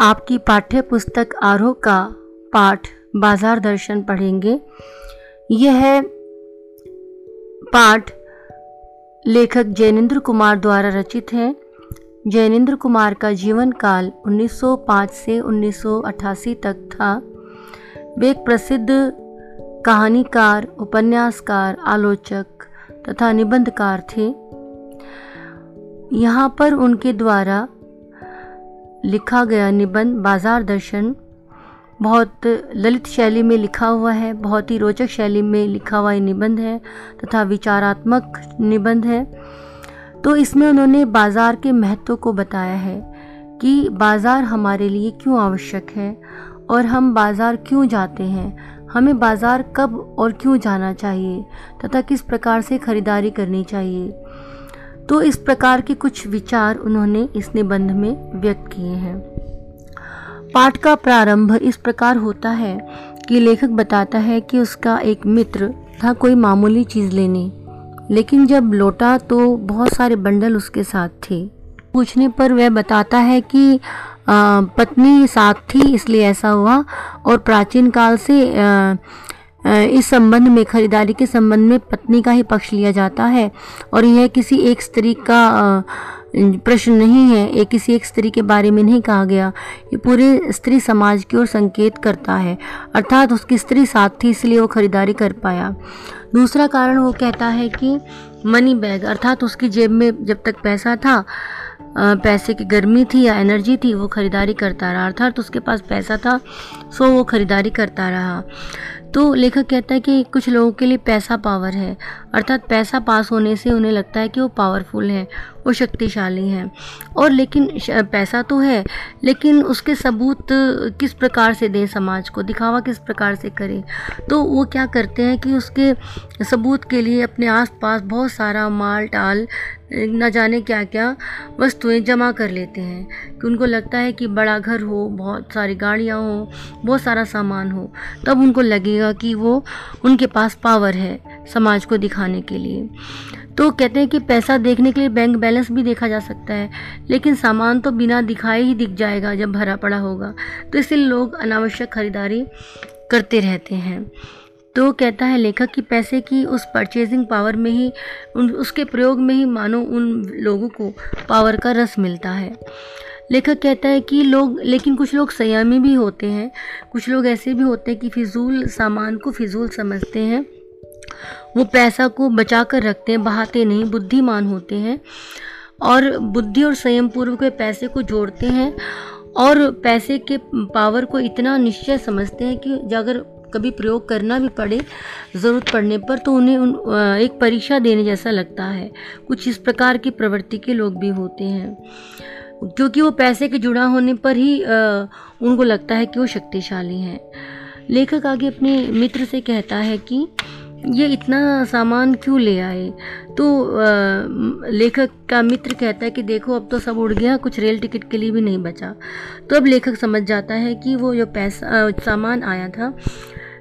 आपकी पाठ्य पुस्तक आरोह का पाठ बाज़ार दर्शन पढ़ेंगे। यह पाठ लेखक जैनेन्द्र कुमार द्वारा रचित है। जैनेन्द्र कुमार का जीवन काल 1905 से 1988 तक था। वे एक प्रसिद्ध कहानीकार, उपन्यासकार, आलोचक तथा निबंधकार थे। यहाँ पर उनके द्वारा लिखा गया निबंध बाज़ार दर्शन, बहुत ललित शैली में लिखा हुआ है, बहुत ही रोचक शैली में लिखा हुआ निबंध है तथा विचारात्मक निबंध है। तो इसमें उन्होंने बाज़ार के महत्व को बताया है कि बाज़ार हमारे लिए क्यों आवश्यक है और हम बाज़ार क्यों जाते हैं, हमें बाज़ार कब और क्यों जाना चाहिए तथा किस प्रकार से खरीदारी करनी चाहिए। तो इस प्रकार के कुछ विचार उन्होंने इस निबंध में व्यक्त किए हैं। पाठ का प्रारंभ इस प्रकार होता है कि लेखक बताता है कि उसका एक मित्र था कोई मामूली चीज़ लेने। लेकिन जब लौटा तो बहुत सारे बंडल उसके साथ थे। पूछने पर वह बताता है कि आ, पत्नी साथ थी इसलिए ऐसा हुआ और प्राचीन काल से आ, इस संबंध में, खरीदारी के संबंध में पत्नी का ही पक्ष लिया जाता है। और यह किसी एक स्त्री का प्रश्न नहीं है। ये किसी एक स्त्री के बारे में नहीं कहा गया। ये पूरे स्त्री समाज की ओर संकेत करता है। अर्थात उसकी स्त्री साथ थी, इसलिए वो खरीदारी कर पाया। दूसरा कारण वो कहता है कि मनी बैग अर्थात उसकी जेब में जब तक पैसा था पैसे की गर्मी थी या एनर्जी थी, वो ख़रीदारी करता रहा। अर्थात उसके पास पैसा था, सो वो ख़रीदारी करता रहा। तो लेखक कहता है कि कुछ लोगों के लिए पैसा पावर है। अर्थात पैसा पास होने से उन्हें लगता है कि वो पावरफुल हैं, वो शक्तिशाली हैं। और लेकिन पैसा तो है, लेकिन उसके सबूत किस प्रकार से दें समाज को, दिखावा किस प्रकार से करें? तो वो क्या करते हैं कि उसके सबूत के लिए अपने आसपास बहुत सारा माल, टाल, न जाने क्या क्या वस्तुएँ जमा कर लेते हैं। कि उनको लगता है कि बड़ा घर हो, बहुत सारी गाड़ियाँ हो, बहुत सारा सामान हो, तब उनको लगेगा कि वो उनके पास पावर है, समाज को दिखाने के लिए। तो कहते हैं कि पैसा देखने के लिए बैंक बैलेंस भी देखा जा सकता है, लेकिन सामान तो बिना दिखाए ही दिख जाएगा जब भरा पड़ा होगा। तो इसलिए लोग अनावश्यक खरीदारी करते रहते हैं। तो कहता है लेखक कि पैसे की उस परचेजिंग पावर में ही, उन, उसके प्रयोग में ही मानो उन लोगों को पावर का रस मिलता है। लेखक कहता है कि लोग, लेकिन कुछ लोग संयमी भी होते हैं। कुछ लोग ऐसे भी होते हैं कि फिजूल सामान को फिजूल समझते हैं। वो पैसा को बचा कर रखते हैं, बहाते नहीं, बुद्धिमान होते हैं और बुद्धि और संयम पूर्वक पैसे को जोड़ते हैं और पैसे के पावर को इतना निश्चय समझते हैं कि अगर कभी प्रयोग करना भी पड़े, ज़रूरत पड़ने पर तो उन्हें उन एक परीक्षा देने जैसा लगता है। कुछ इस प्रकार की प्रवृत्ति के लोग भी होते हैं। क्योंकि वो पैसे के जुड़ा होने पर ही उनको लगता है कि वो शक्तिशाली हैं। लेखक आगे अपने मित्र से कहता है कि ये इतना सामान क्यों ले आए? तो लेखक का मित्र कहता है कि देखो अब तो सब उड़ गया कुछ रेल टिकट के लिए भी नहीं बचा। तो अब लेखक समझ जाता है कि वो जो पैसा सामान आया था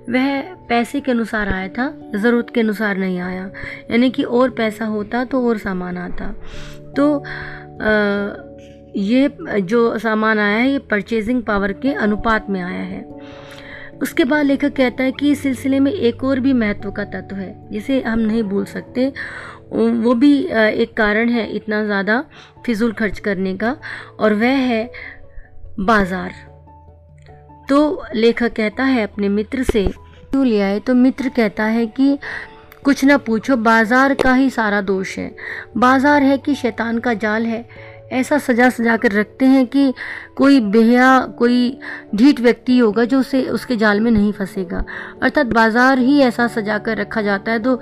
वह पैसे के अनुसार आया था ज़रूरत के अनुसार नहीं आया। यानी कि और पैसा होता तो और सामान आता। तो आ, ये जो सामान आया है ये परचेजिंग पावर के अनुपात में आया है। उसके बाद लेखक कहता है कि इस सिलसिले में एक और भी महत्व का तत्व है, जिसे हम नहीं भूल सकते। वो भी एक कारण है इतना ज़्यादा फिजूल खर्च करने का, और वह है बाज़ार। तो लेखक कहता है अपने मित्र से, क्यों ले आए? तो मित्र कहता है कि, कुछ ना पूछो, बाज़ार का ही सारा दोष है। बाज़ार है कि शैतान का जाल है। ऐसा सजा सजा कर रखते हैं कि कोई बेहया, कोई ढीठ व्यक्ति होगा जो उसे, उसके जाल में नहीं फंसेगा। अर्थात बाज़ार ही ऐसा सजा कर रखा जाता है तो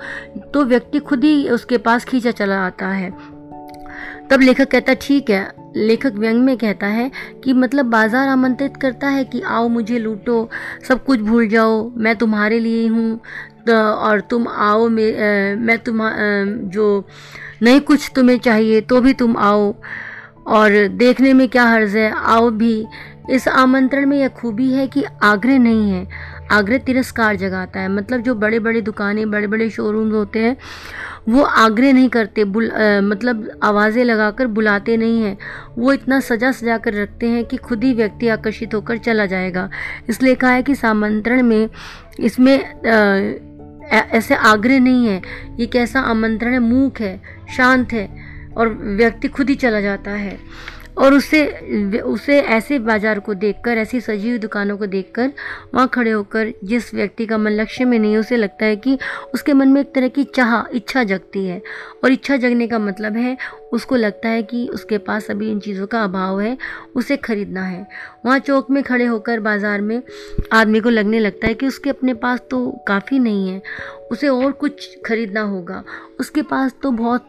तो व्यक्ति खुद ही उसके पास खींचा चला आता है। तब लेखक कहता है ठीक है। लेखक व्यंग में कहता है कि मतलब बाज़ार आमंत्रित करता है कि आओ मुझे लूटो, सब कुछ भूल जाओ, मैं तुम्हारे लिए हूँ और तुम आओ मैं मैं तुम जो नहीं कुछ तुम्हें चाहिए तो भी तुम आओ। और देखने में क्या हर्ज है? आओ भी। इस आमंत्रण में यह खूबी है कि आग्रह नहीं है। आग्रह तिरस्कार जगाता है। मतलब जो बड़े बड़े दुकानें बड़े बड़े शोरूम्स होते हैं वो आग्रह नहीं करते बुल आ, मतलब आवाज़ें लगाकर बुलाते नहीं हैं। वो इतना सजा सजा कर रखते हैं कि खुद ही व्यक्ति आकर्षित होकर चला जाएगा। इसलिए कहा है कि सामंत्रण में इसमें ऐसे आग्रह नहीं है। ये कैसा आमंत्रण है? मूक है शांत है। और व्यक्ति खुद ही चला जाता है। और उसे उसे ऐसे बाज़ार को देखकर, ऐसी सजी हुई दुकानों को देखकर, वहाँ खड़े होकर जिस व्यक्ति का मन लक्ष्य में नहीं, उसे लगता है कि उसके मन में एक तरह की चाह, इच्छा जगती है। और इच्छा जगने का मतलब है उसको लगता है कि उसके पास अभी इन चीज़ों का अभाव है, उसे खरीदना है। वहाँ चौक में खड़े होकर बाज़ार में आदमी को लगने लगता है कि उसके अपने पास तो काफ़ी नहीं है, उसे और कुछ खरीदना होगा। उसके पास तो बहुत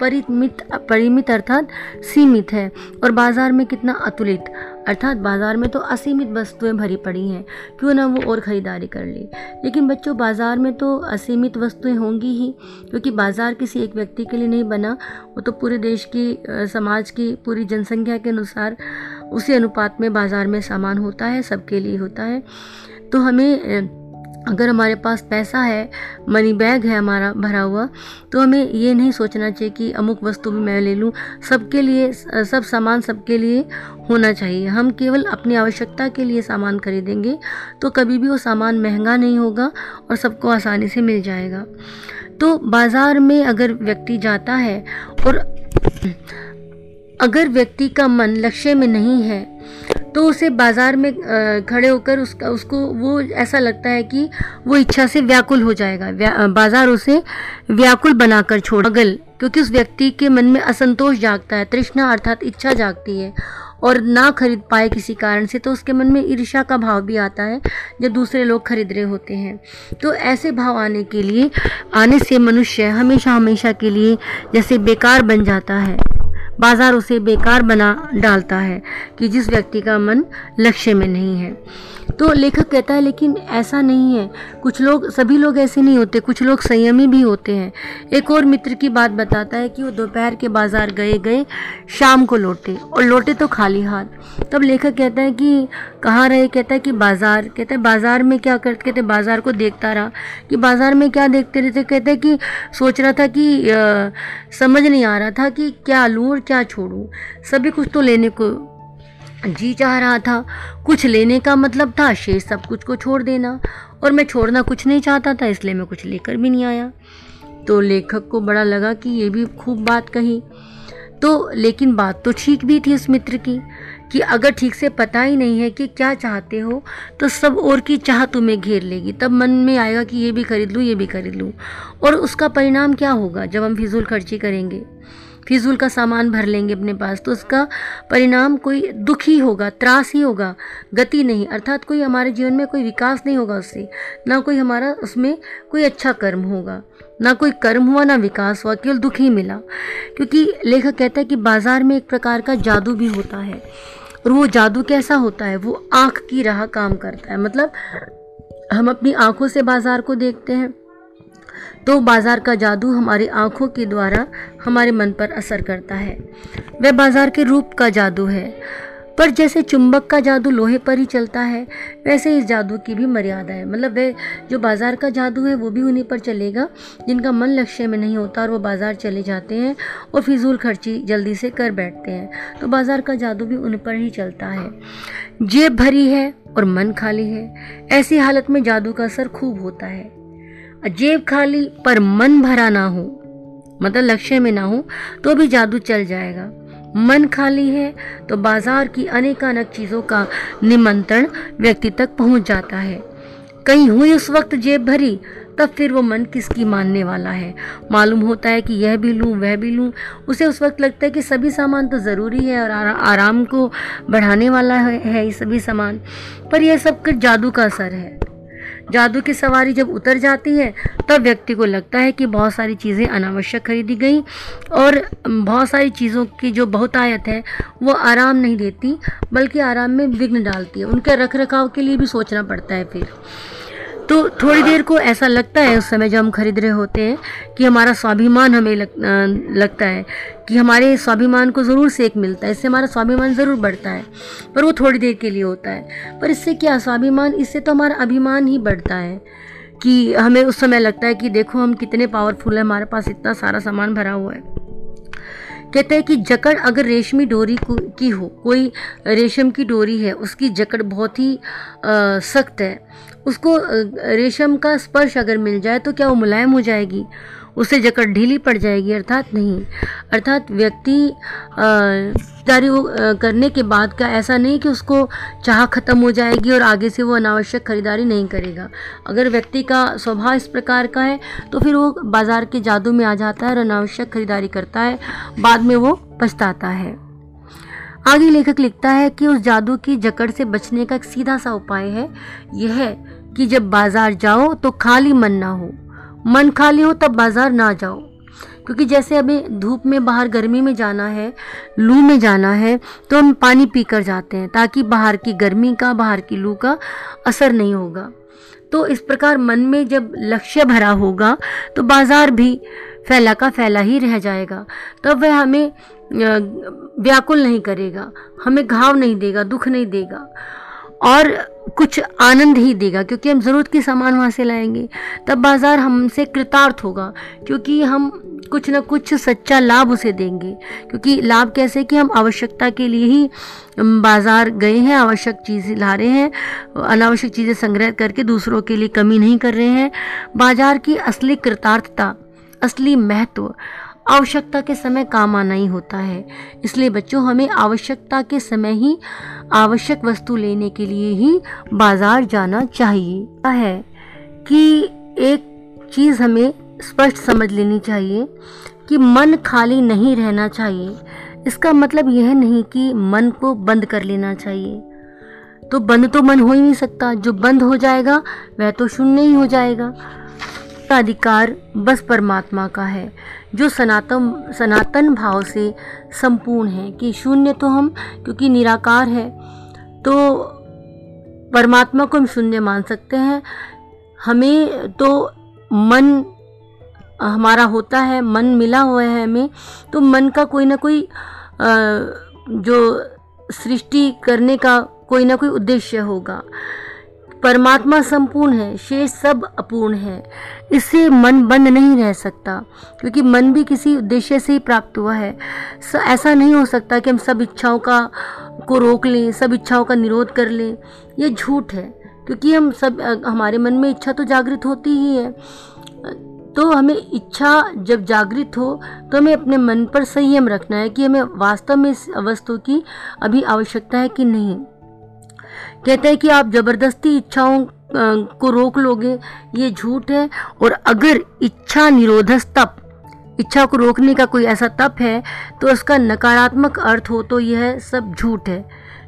परिमित परिमित अर्थात सीमित है और बाज़ार में कितना अतुलित। अर्थात बाज़ार में तो असीमित वस्तुएँ भरी पड़ी हैं। क्यों ना वो और ख़रीदारी कर ले? लेकिन बच्चों, बाज़ार में तो असीमित वस्तुएँ होंगी ही, क्योंकि बाज़ार किसी एक व्यक्ति के लिए नहीं बना। वो तो पूरे देश की समाज की पूरी जनसंख्या के अनुसार उसी अनुपात में बाज़ार में सामान होता है, सबके लिए होता है। तो हमें अगर हमारे पास पैसा है मनी बैग है हमारा भरा हुआ तो हमें ये नहीं सोचना चाहिए कि अमुक वस्तु भी मैं ले लूँ। सबके लिए, सब सामान सबके लिए होना चाहिए। हम केवल अपनी आवश्यकता के लिए सामान खरीदेंगे तो कभी भी वो सामान महँगा नहीं होगा और सबको आसानी से मिल जाएगा। तो बाज़ार में अगर व्यक्ति जाता है और अगर व्यक्ति का मन लक्ष्य में नहीं है तो उसे बाज़ार में खड़े होकर उसका, उसको वो ऐसा लगता है कि वो इच्छा से व्याकुल हो जाएगा। बाज़ार उसे व्याकुल बनाकर छोड़ अगल क्योंकि उस व्यक्ति के मन में असंतोष जागता है, तृष्णा अर्थात इच्छा जागती है, और ना खरीद पाए किसी कारण से तो उसके मन में ईर्ष्या का भाव भी आता है, जब दूसरे लोग खरीद रहे होते हैं। तो ऐसे भाव आने के लिए, आने से मनुष्य हमेशा हमेशा के लिए जैसे बेकार बन जाता है। बाज़ार उसे बेकार बना डालता है कि जिस व्यक्ति का मन लक्ष्य में नहीं है। तो लेखक कहता है लेकिन ऐसा नहीं है। कुछ लोग सभी लोग ऐसे नहीं होते। कुछ लोग संयमी भी होते हैं। एक और मित्र की बात बताता है कि वो दोपहर के बाज़ार गए गए शाम को लौटे और लौटे तो खाली हाथ। तब लेखक कहता है कि कहाँ रहे? कहता है कि बाज़ार। कहता है बाज़ार में क्या करते कहते बाज़ार को देखता रहा। कि बाज़ार में क्या देखते रहते कहते कि सोच रहा था कि आ, समझ नहीं आ रहा था कि क्या लूँ और क्या छोड़ूँ? सभी कुछ तो लेने को जी चाह रहा था। कुछ लेने का मतलब था शेष सब कुछ को छोड़ देना। और मैं छोड़ना कुछ नहीं चाहता था, इसलिए मैं कुछ लेकर भी नहीं आया। तो लेखक को बड़ा लगा कि ये भी खूब बात कही। तो लेकिन बात तो ठीक भी थी उस मित्र की, कि अगर ठीक से पता ही नहीं है कि क्या चाहते हो तो सब और की चाह तुम्हें घेर लेगी। तब मन में आएगा कि ये भी खरीद लूँ, ये भी खरीद लूँ। और उसका परिणाम क्या होगा जब हम फिजूल खर्ची करेंगे? फिजूल का सामान भर लेंगे अपने पास तो उसका परिणाम कोई दुख ही होगा, त्रास ही होगा, गति नहीं। अर्थात कोई हमारे जीवन में कोई विकास नहीं होगा उससे, ना कोई हमारा उसमें कोई अच्छा कर्म होगा, ना कोई कर्म हुआ, ना विकास हुआ, केवल दुख ही मिला। क्योंकि लेखक कहता है कि बाज़ार में एक प्रकार का जादू भी होता है, और वो जादू कैसा होता है? वो आँख की राह काम करता है। मतलब हम अपनी आँखों से बाज़ार को देखते हैं तो बाज़ार का जादू हमारी आँखों के द्वारा हमारे मन पर असर करता है। वह बाज़ार के रूप का जादू है, पर जैसे चुंबक का जादू लोहे पर ही चलता है, वैसे इस जादू की भी मर्यादा है। मतलब वह जो बाज़ार का जादू है, वो भी उन्हीं पर चलेगा, जिनका मन लक्ष्य में नहीं होता और वो बाज़ार चले जाते हैं और फिजूल खर्ची जल्दी से कर बैठते हैं। तो बाज़ार का जादू भी उन पर ही चलता है। जेब भरी है और मन खाली है। ऐसी हालत में जादू का असर खूब होता है। जेब खाली पर मन भरा ना हो मतलब लक्ष्य में ना हो तो भी जादू चल जाएगा। मन खाली है तो बाज़ार की अनेकानक चीज़ों का निमंत्रण व्यक्ति तक पहुँच जाता है। कहीं हुई उस वक्त जेब भरी तब फिर वो मन किसकी मानने वाला है? मालूम होता है कि यह भी लूँ वह भी लूँ। उसे उस वक्त लगता है कि सभी सामान तो ज़रूरी है और आराम को बढ़ाने वाला है, ये सभी सामान। पर यह सब कुछ जादू का असर है। जादू की सवारी जब उतर जाती है, तब व्यक्ति को लगता है कि बहुत सारी चीज़ें अनावश्यक खरीदी गई और बहुत सारी चीज़ों की जो बहुतायत है, वो आराम नहीं देती, बल्कि आराम में विघ्न डालती है। उनके रख रखाव के लिए भी सोचना पड़ता है फिर। तो थोड़ी देर को ऐसा लगता है उस समय जब हम खरीद रहे होते हैं कि हमारा स्वाभिमान हमें लग, लगता है कि हमारे स्वाभिमान को ज़रूर सेक मिलता है इससे हमारा स्वाभिमान ज़रूर बढ़ता है पर वो थोड़ी देर के लिए होता है। पर इससे क्या स्वाभिमान इससे तो हमारा अभिमान ही बढ़ता है कि हमें उस समय लगता है कि देखो हम कितने पावरफुल हैं हमारे पास इतना सारा सामान भरा हुआ है। कहते हैं कि जकड़ अगर रेशमी डोरी की हो कोई रेशम की डोरी है उसकी जकड़ बहुत ही सख्त है उसको रेशम का स्पर्श अगर मिल जाए तो क्या वो मुलायम हो जाएगी? उससे जकड़ ढीली पड़ जाएगी, अर्थात नहीं। अर्थात व्यक्ति खरीदारी करने के बाद का ऐसा नहीं कि उसको चाह खत्म हो जाएगी और आगे से वो अनावश्यक खरीदारी नहीं करेगा। अगर व्यक्ति का स्वभाव इस प्रकार का है तो फिर वो बाज़ार के जादू में आ जाता है और अनावश्यक खरीदारी करता है। बाद में वो पछताता है। आगे लेखक लिखता है कि उस जादू की जकड़ से बचने का एक सीधा सा उपाय है। यह है कि जब बाज़ार जाओ तो खाली मन ना हो। मन खाली हो तब बाज़ार ना जाओ। क्योंकि जैसे हमें धूप में बाहर गर्मी में जाना है, लू में जाना है तो हम पानी पी कर जाते हैं ताकि बाहर की गर्मी का, बाहर की लू का असर नहीं होगा। तो इस प्रकार मन में जब लक्ष्य भरा होगा तो बाज़ार भी फैला का फैला ही रह जाएगा। तब वह हमें व्याकुल नहीं करेगा, हमें घाव नहीं देगा, दुख नहीं देगा, और कुछ आनंद ही देगा, क्योंकि हम ज़रूरत के सामान वहाँ से लाएँगे। तब बाज़ार हमसे कृतार्थ होगा, क्योंकि हम कुछ ना कुछ सच्चा लाभ उसे देंगे। क्योंकि लाभ कैसे कि हम आवश्यकता के लिए ही बाज़ार गए हैं, आवश्यक चीज़ें ला रहे हैं, अनावश्यक चीज़ें संग्रह करके दूसरों के लिए कमी नहीं कर रहे हैं। बाज़ार की असली कृतार्थता, असली महत्व आवश्यकता के समय काम आना ही होता है। इसलिए बच्चों, हमें आवश्यकता के समय ही आवश्यक वस्तु लेने के लिए ही बाज़ार जाना चाहिए। है कि एक चीज़ हमें स्पष्ट समझ लेनी चाहिए कि मन खाली नहीं रहना चाहिए। इसका मतलब यह नहीं कि मन को बंद कर लेना चाहिए। तो बंद तो मन हो ही नहीं सकता। जो बंद हो जाएगा, वह तो शून्य ही हो जाएगा। का अधिकार बस परमात्मा का है। जो सनातन सनातन भाव से संपूर्ण है कि शून्य तो हम, क्योंकि निराकार है तो परमात्मा को हम शून्य मान सकते हैं। हमें तो मन, हमारा होता है, मन मिला हुआ है हमें तो मन का कोई ना कोई जो सृष्टि करने का कोई ना कोई उद्देश्य होगा। परमात्मा संपूर्ण है, शेष सब अपूर्ण है। इससे मन बंद नहीं रह सकता, क्योंकि मन भी किसी उद्देश्य से ही प्राप्त हुआ है। ऐसा नहीं हो सकता कि हम सब इच्छाओं का, को रोक लें, सब इच्छाओं का निरोध कर लें। यह झूठ है, क्योंकि हम सब हमारे मन में इच्छा तो जागृत होती ही है। तो हमें इच्छा जब जागृत हो तो हमें अपने मन पर संयम रखना है कि हमें वास्तव में इस वस्तु की अभी आवश्यकता है कि नहीं। कहते हैं कि आप ज़बरदस्ती इच्छाओं को रोक लोगे, ये झूठ है। और अगर इच्छा निरोधस तप, इच्छा को रोकने का कोई ऐसा तप है तो उसका नकारात्मक अर्थ हो तो यह सब झूठ है।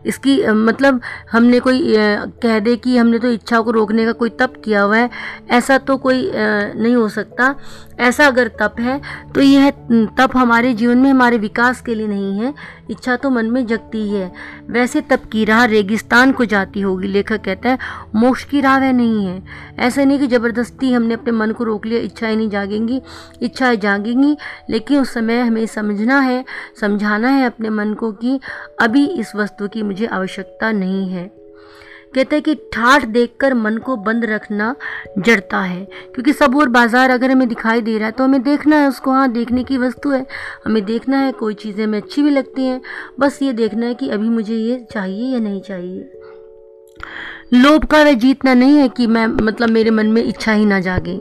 इसकी मतलब हमने कोई कह दे कि हमने तो इच्छा को रोकने का कोई तप किया हुआ है, ऐसा तो कोई नहीं हो सकता। ऐसा अगर तप है तो यह तप हमारे जीवन में हमारे विकास के लिए नहीं है, इच्छा तो मन में जगती ही है। वैसे तप की राह रेगिस्तान को जाती होगी, लेखक कहता है, मोक्ष की राह वह नहीं है। ऐसा नहीं कि ज़बरदस्ती हमने अपने मन को रोक लिया, इच्छाएँ नहीं जागेंगी, इच्छाएँ जागेंगी, लेकिन उस समय हमें समझना है, समझाना है अपने मन को कि अभी इस वस्तु की मुझे आवश्यकता नहीं है। कहते हैं कि ठाठ देखकर मन को बंद रखना जड़ता है, क्योंकि सब और बाज़ार अगर हमें दिखाई दे रहा है तो हमें देखना है, उसको हाँ देखने की वस्तु है। हमें देखना है, कोई चीज़ें हमें अच्छी भी लगती हैं, बस ये देखना है कि अभी मुझे ये चाहिए या नहीं चाहिए। लोभ का वह जीतना नहीं है कि मैं मतलब मेरे मन में इच्छा ही ना जागे।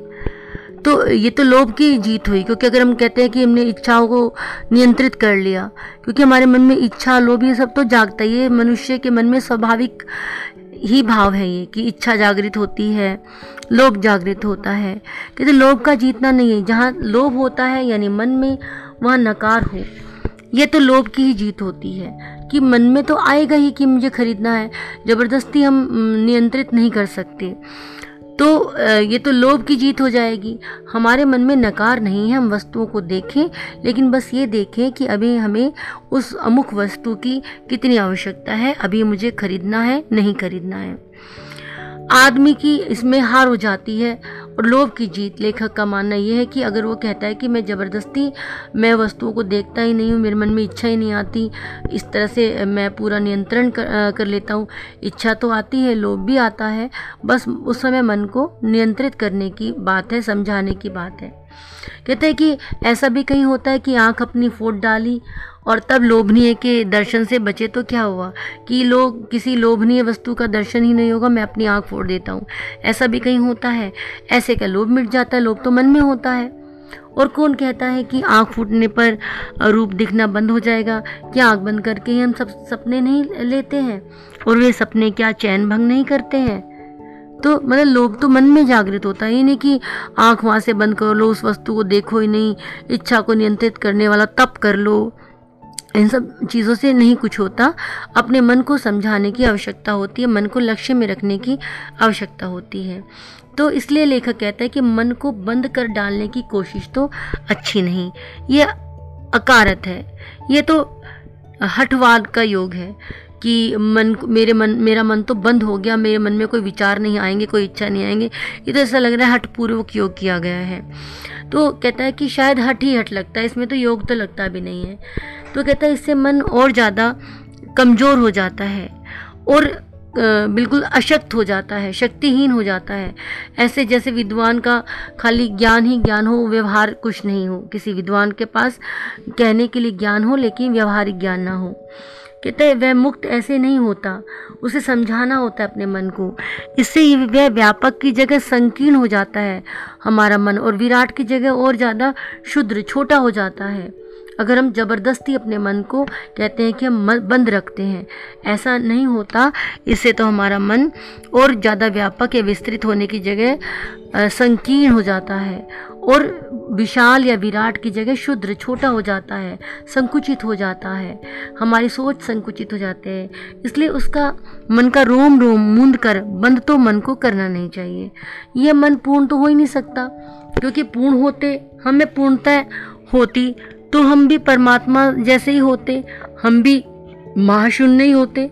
तो ये तो लोभ की जीत हुई, क्योंकि अगर हम कहते हैं कि हमने इच्छाओं को नियंत्रित कर लिया, क्योंकि हमारे मन में इच्छा, लोभ, ये सब तो जागता ही है। मनुष्य के मन में स्वाभाविक ही भाव है ये, कि इच्छा जागृत होती है, लोभ जागृत होता है। कहते लोभ का जीतना नहीं है। जहाँ लोभ होता है, यानी मन में, वहाँ नकार हो। ये तो लोभ की ही जीत होती है, कि मन में तो आएगा ही कि मुझे खरीदना है। ज़बरदस्ती हम नियंत्रित नहीं कर सकते। तो ये तो लोभ की जीत हो जाएगी। हमारे मन में नकार नहीं है, हम वस्तुओं को देखें, लेकिन बस ये देखें कि अभी हमें उस अमुख वस्तु की कितनी आवश्यकता है। अभी मुझे खरीदना है, नहीं खरीदना है। आदमी की इसमें हार हो जाती है। और लोभ की जीत। लेखक का मानना यह है कि अगर वो कहता है कि मैं ज़बरदस्ती मैं वस्तुओं को देखता ही नहीं हूँ मेरे मन में इच्छा ही नहीं आती इस तरह से मैं पूरा नियंत्रण कर, कर लेता हूँ। इच्छा तो आती है लोभ भी आता है बस उस समय मन को नियंत्रित करने की बात है समझाने की बात है। कहते हैं कि ऐसा भी कहीं होता है कि आँख अपनी फोट डाली और तब लोभनीय के दर्शन से बचे तो क्या हुआ कि लोग, किसी लोभनीय वस्तु का दर्शन ही नहीं होगा, मैं अपनी आँख फोड़ देता हूँ। ऐसा भी कहीं होता है? ऐसे का लोभ मिट जाता है, लोभ तो मन में होता है। और कौन कहता है कि आँख फूटने पर रूप दिखना बंद हो जाएगा? क्या आँख बंद करके ही हम सब सपने नहीं लेते हैं? और वे सपने क्या चैन भंग नहीं करते हैं? तो मतलब लोभ तो मन में जागृत होता है। ये नहीं कि आँख वहाँ से बंद कर लो, उस वस्तु को देखो ही नहीं, इच्छा को नियंत्रित करने वाला तप कर लो। इन सब चीज़ों से नहीं कुछ होता। अपने मन को समझाने की आवश्यकता होती है, मन को लक्ष्य में रखने की आवश्यकता होती है। तो इसलिए लेखक कहता है कि मन को बंद कर डालने की कोशिश तो अच्छी नहीं, ये अकारत है। ये तो हठवाद का योग है। कि मन मेरे मन, मेरा मन तो बंद हो गया, मेरे मन में कोई विचार नहीं आएँगे, कोई इच्छा नहीं आएँगे। ये तो ऐसा लग रहा है हठपूर्वक योग किया गया है। तो कहता है कि शायद हट ही हट लगता है, इसमें तो योग तो लगता भी नहीं है। तो कहता है इससे मन और ज़्यादा कमज़ोर हो जाता है और बिल्कुल अशक्त हो जाता है, शक्तिहीन हो जाता है। ऐसे जैसे विद्वान का खाली ज्ञान ही ज्ञान हो, व्यवहार कुछ नहीं हो। किसी विद्वान के पास कहने के लिए ज्ञान हो, लेकिन व्यवहारिक ज्ञान ना हो। कहते हैं वह मुक्त ऐसे नहीं होता। उसे समझाना होता है अपने मन को। इससे वह व्यापक की जगह संकीर्ण हो जाता है। हमारा मन और विराट की जगह और ज़्यादा शुद्र, छोटा हो जाता है। अगर हम ज़बरदस्ती अपने मन को कहते हैं कि हम बंद रखते हैं, ऐसा नहीं होता। इससे तो हमारा मन और ज़्यादा व्यापक या विस्तृत होने की जगह संकीर्ण हो जाता है। और विशाल या विराट की जगह शुद्र छोटा हो जाता है, संकुचित हो जाता है। हमारी सोच संकुचित हो जाते हैं। इसलिए उसका मन का रोम रोम मूंद कर, बंद तो मन को करना नहीं चाहिए। यह मन पूर्ण तो हो ही नहीं सकता, क्योंकि पूर्ण होते, हमें पूर्णता होती तो हम भी परमात्मा जैसे ही होते, हम भी महाशून्य ही होते।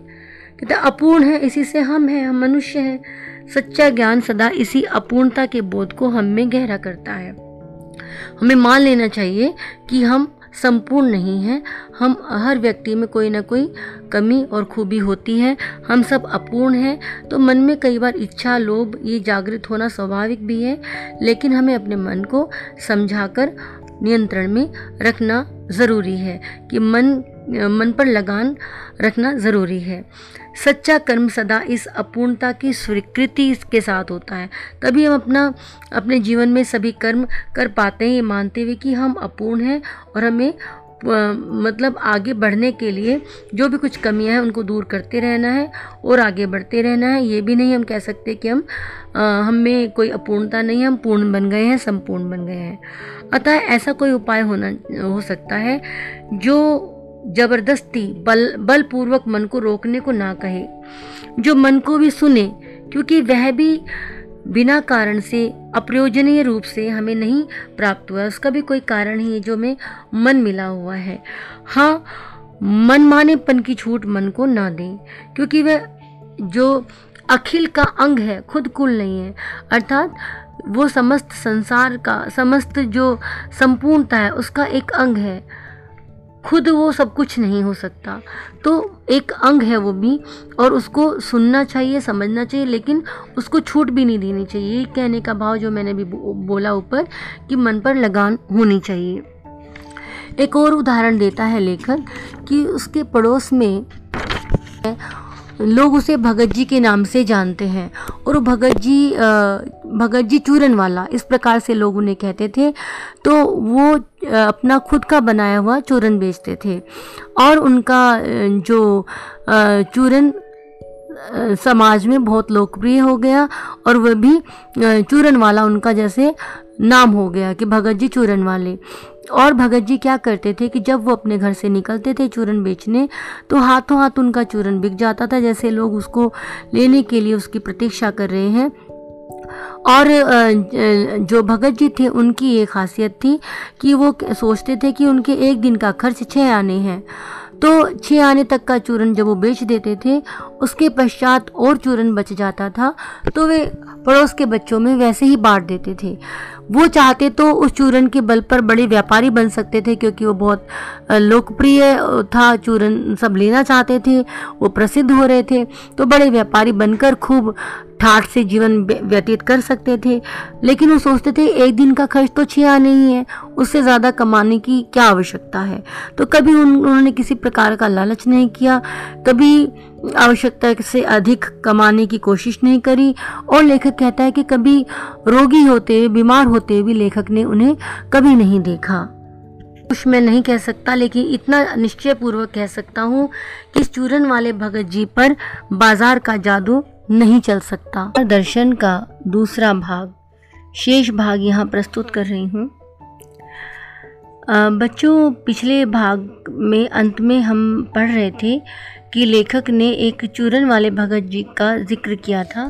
कहते अपूर्ण है, इसी से हम हैं, हम मनुष्य हैं। सच्चा ज्ञान सदा इसी अपूर्णता के बोध को हम में गहरा करता है। हमें मान लेना चाहिए कि हम संपूर्ण नहीं हैं। हम हर व्यक्ति में कोई ना कोई कमी और खूबी होती है। हम सब अपूर्ण हैं। तो मन में कई बार इच्छा, लोभ, ये जागृत होना स्वाभाविक भी है। लेकिन हमें अपने मन को समझाकर नियंत्रण में रखना ज़रूरी है कि मन मन पर लगान रखना ज़रूरी है। सच्चा कर्म सदा इस अपूर्णता की स्वीकृति के साथ होता है। तभी हम अपना, अपने जीवन में सभी कर्म कर पाते हैं। ये मानते हुए कि हम अपूर्ण हैं और हमें मतलब आगे बढ़ने के लिए जो भी कुछ कमियाँ हैं उनको दूर करते रहना है और आगे बढ़ते रहना है। ये भी नहीं हम कह सकते कि हम हम कोई अपूर्णता नहीं है। हम पूर्ण बन गए हैं, संपूर्ण बन गए हैं। अतः ऐसा कोई उपाय होना, हो सकता है जो ज़बरदस्ती बल, बलपूर्वक मन को रोकने को ना कहे। जो मन को भी सुने, क्योंकि वह भी बिना कारण से, अप्रयोजनीय रूप से हमें नहीं प्राप्त हुआ, उसका भी कोई कारण ही है जो हमें मन मिला हुआ है। हाँ मन मानेपन की छूट मन को ना दें, क्योंकि वह जो अखिल का अंग है, खुद कुल नहीं है। अर्थात, वो समस्त संसार का, समस्त जो संपूर्णता है, उसका एक अंग है। खुद वो सब कुछ नहीं हो सकता। तो एक अंग है वो भी, और उसको सुनना चाहिए, समझना चाहिए, लेकिन उसको छूट भी नहीं देनी चाहिए। ये कहने का भाव जो मैंने भी बोला ऊपर, कि मन पर लगान होनी चाहिए। एक और उदाहरण देता है लेखक कि उसके पड़ोस में लोग उसे भगत जी के नाम से जानते हैं और भगत जी भगत जी चूरन वाला, इस प्रकार से लोग उन्हें कहते थे। तो वो अपना खुद का बनाया हुआ चूरन बेचते थे। और उनका जो चूरन समाज में बहुत लोकप्रिय हो गया और वह भी चूरन वाला उनका जैसे नाम हो गया कि भगत जी चूरन वाले। और भगत जी क्या करते थे कि जब वो अपने घर से निकलते थे चूरन बेचने तो हाथों हाथ उनका चूरन बिक जाता था, जैसे लोग उसको लेने के लिए उसकी प्रतीक्षा कर रहे हैं। और जो भगत जी थे, उनकी ये खासियत थी कि वो सोचते थे कि उनके एक दिन का खर्च छः आने हैं। तो छः आने तक का चूरन जब वो बेच देते थे, उसके पश्चात और चूरन बच जाता था तो वे पड़ोस के बच्चों में वैसे ही बांट देते थे। वो चाहते तो उस चूरन के बल पर बड़े व्यापारी बन सकते थे क्योंकि वो बहुत लोकप्रिय था। चूरन सब लेना चाहते थे वो प्रसिद्ध हो रहे थे। तो बड़े व्यापारी बनकर खूब ठाठ से जीवन व्यतीत कर सकते थे। लेकिन वो सोचते थे एक दिन का खर्च तो छः नहीं है उससे ज़्यादा कमाने की क्या आवश्यकता है? तो कभी उन, उन्होंने किसी प्रकार का लालच नहीं किया कभी आवश्यकता से अधिक कमाने की कोशिश नहीं करी और लेखक कहता है कि कभी रोगी होते, बीमार होते भी लेखक ने उन्हें कभी नहीं देखा। कुछ मैं नहीं कह सकता, लेकिन इतना निश्चय पूर्वक कह सकता हूँ कि इस चूरन वाले भगत जी पर बाज़ार का जादू नहीं चल सकता। दर्शन का दूसरा भाग, शेष भाग यहाँ प्रस्तुत कर रही हूँ। बच्चों, पिछले भाग में अंत में हम पढ़ रहे थे कि लेखक ने एक चूरन वाले भगत जी का ज़िक्र किया था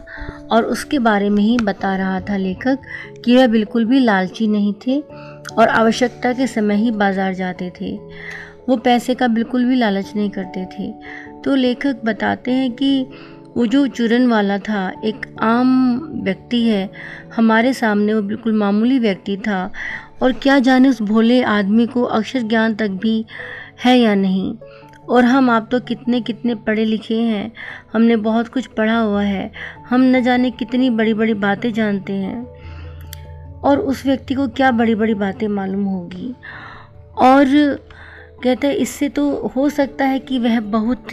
और उसके बारे में ही बता रहा था लेखक कि वह बिल्कुल भी लालची नहीं थे और आवश्यकता के समय ही बाज़ार जाते थे। वो पैसे का बिल्कुल भी लालच नहीं करते थे। तो लेखक बताते हैं कि वो जो चूरन वाला था, एक आम व्यक्ति है। हमारे सामने वो बिल्कुल मामूली व्यक्ति था। और क्या जाने उस भोले आदमी को अक्षर ज्ञान तक भी है या नहीं? और हम आप तो कितने कितने पढ़े लिखे हैं। हमने बहुत कुछ पढ़ा हुआ है। हम न जाने कितनी बड़ी बड़ी बातें जानते हैं। और उस व्यक्ति को क्या बड़ी बड़ी बातें मालूम होगी? और कहते हैं, इससे तो हो सकता है कि वह बहुत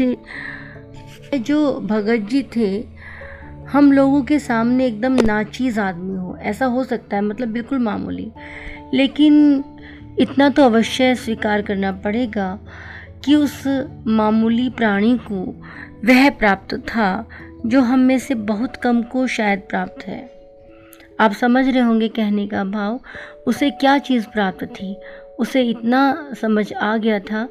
जो भगत जी थे। हम लोगों के सामने एकदम नाचीज़ आदमी हो। ऐसा हो सकता है मतलब बिल्कुल मामूली। लेकिन इतना तो अवश्य स्वीकार करना पड़ेगा। कि उस मामूली प्राणी को वह प्राप्त था जो हम में से बहुत कम को शायद प्राप्त है। आप समझ रहे होंगे कहने का भाव, उसे क्या चीज़ प्राप्त थी? उसे इतना समझ आ गया था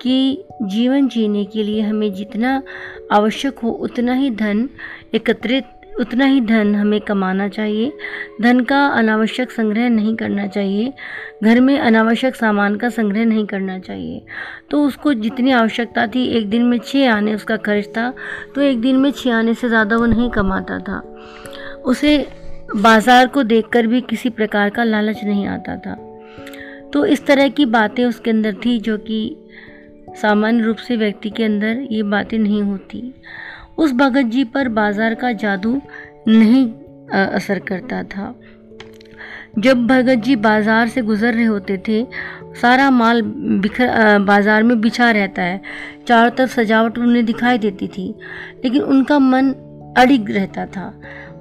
कि जीवन जीने के लिए हमें जितना आवश्यक हो, उतना ही धन एकत्रित उतना ही धन हमें कमाना चाहिए। धन का अनावश्यक संग्रह नहीं करना चाहिए। घर में अनावश्यक सामान का संग्रह नहीं करना चाहिए। तो उसको जितनी आवश्यकता थी, एक दिन में छः आने उसका खर्च था तो एक दिन में छः आने से ज़्यादा वो नहीं कमाता था। उसे बाज़ार को देखकर भी किसी प्रकार का लालच नहीं आता था। तो इस तरह की बातें उसके अंदर थी, जो कि सामान्य रूप से व्यक्ति के अंदर ये बातें नहीं होती। उस भगत जी पर बाज़ार का जादू नहीं असर करता था। जब भगत जी बाज़ार से गुजर रहे होते थे, सारा माल बिखर बाज़ार में बिछा रहता है। चारों तरफ़ सजावट उन्हें दिखाई देती थी, लेकिन उनका मन अड़िग रहता था।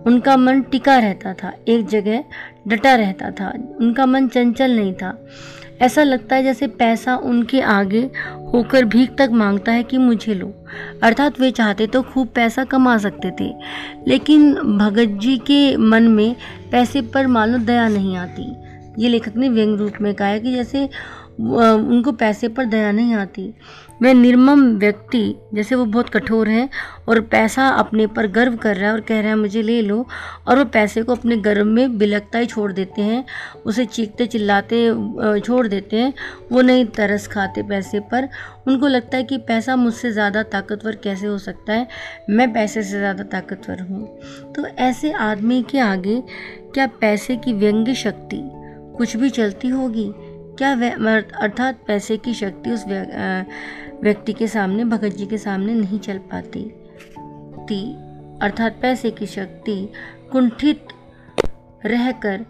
उनका मन टिका रहता था, एक जगह डटा रहता था। उनका मन चंचल नहीं था। ऐसा लगता है जैसे पैसा उनके आगे होकर भीख तक माँगता है कि मुझे लो। अर्थात वे चाहते तो खूब पैसा कमा सकते थे, लेकिन भगत जी के मन में पैसे पर मानो दया नहीं आती। ये लेखक ने व्यंग रूप में कहा है कि जैसे उनको पैसे पर दया नहीं आती। वह निर्मम व्यक्ति, जैसे वो बहुत कठोर है, और पैसा अपने पर गर्व कर रहा है और कह रहा है, मुझे ले लो। और वो पैसे को अपने गर्व में बिलकता ही छोड़ देते हैं, उसे चीखते चिल्लाते छोड़ देते हैं, वो नहीं तरस खाते पैसे पर। उनको लगता है कि पैसा मुझसे ज़्यादा ताकतवर कैसे हो सकता है? मैं पैसे से ज़्यादा ताकतवर हूँ। तो ऐसे आदमी के आगे क्या पैसे की व्यंग्य शक्ति कुछ भी चलती होगी? क्या अर्थात पैसे की शक्ति उस व्यक्ति के सामने, भगत जी के सामने नहीं चल पाती। थी अर्थात पैसे की शक्ति कुंठित रहकर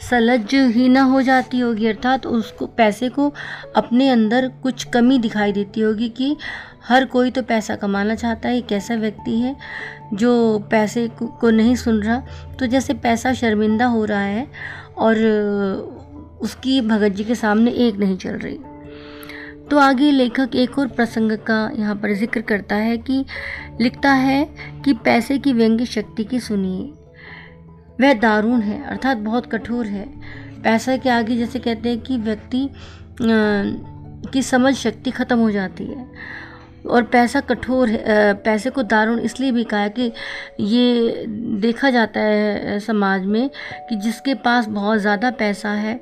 सलज ही ना हो जाती होगी। अर्थात उसको, पैसे को अपने अंदर कुछ कमी दिखाई देती होगी कि हर कोई तो पैसा कमाना चाहता है। एक ऐसा व्यक्ति है जो पैसे को नहीं सुन रहा। तो जैसे पैसा शर्मिंदा हो रहा है और उसकी भगत जी के सामने एक नहीं चल रही। तो आगे लेखक एक और प्रसंग का यहाँ पर ज़िक्र करता है कि, लिखता है कि पैसे की व्यंग्य शक्ति की सुनिए। वह दारुण है, अर्थात बहुत कठोर है। पैसा के आगे जैसे कहते हैं कि व्यक्ति की समझ शक्ति ख़त्म हो जाती है। और पैसा कठोर है पैसे को दारुण इसलिए भी कहा है कि ये देखा जाता है समाज में कि जिसके पास बहुत ज़्यादा पैसा है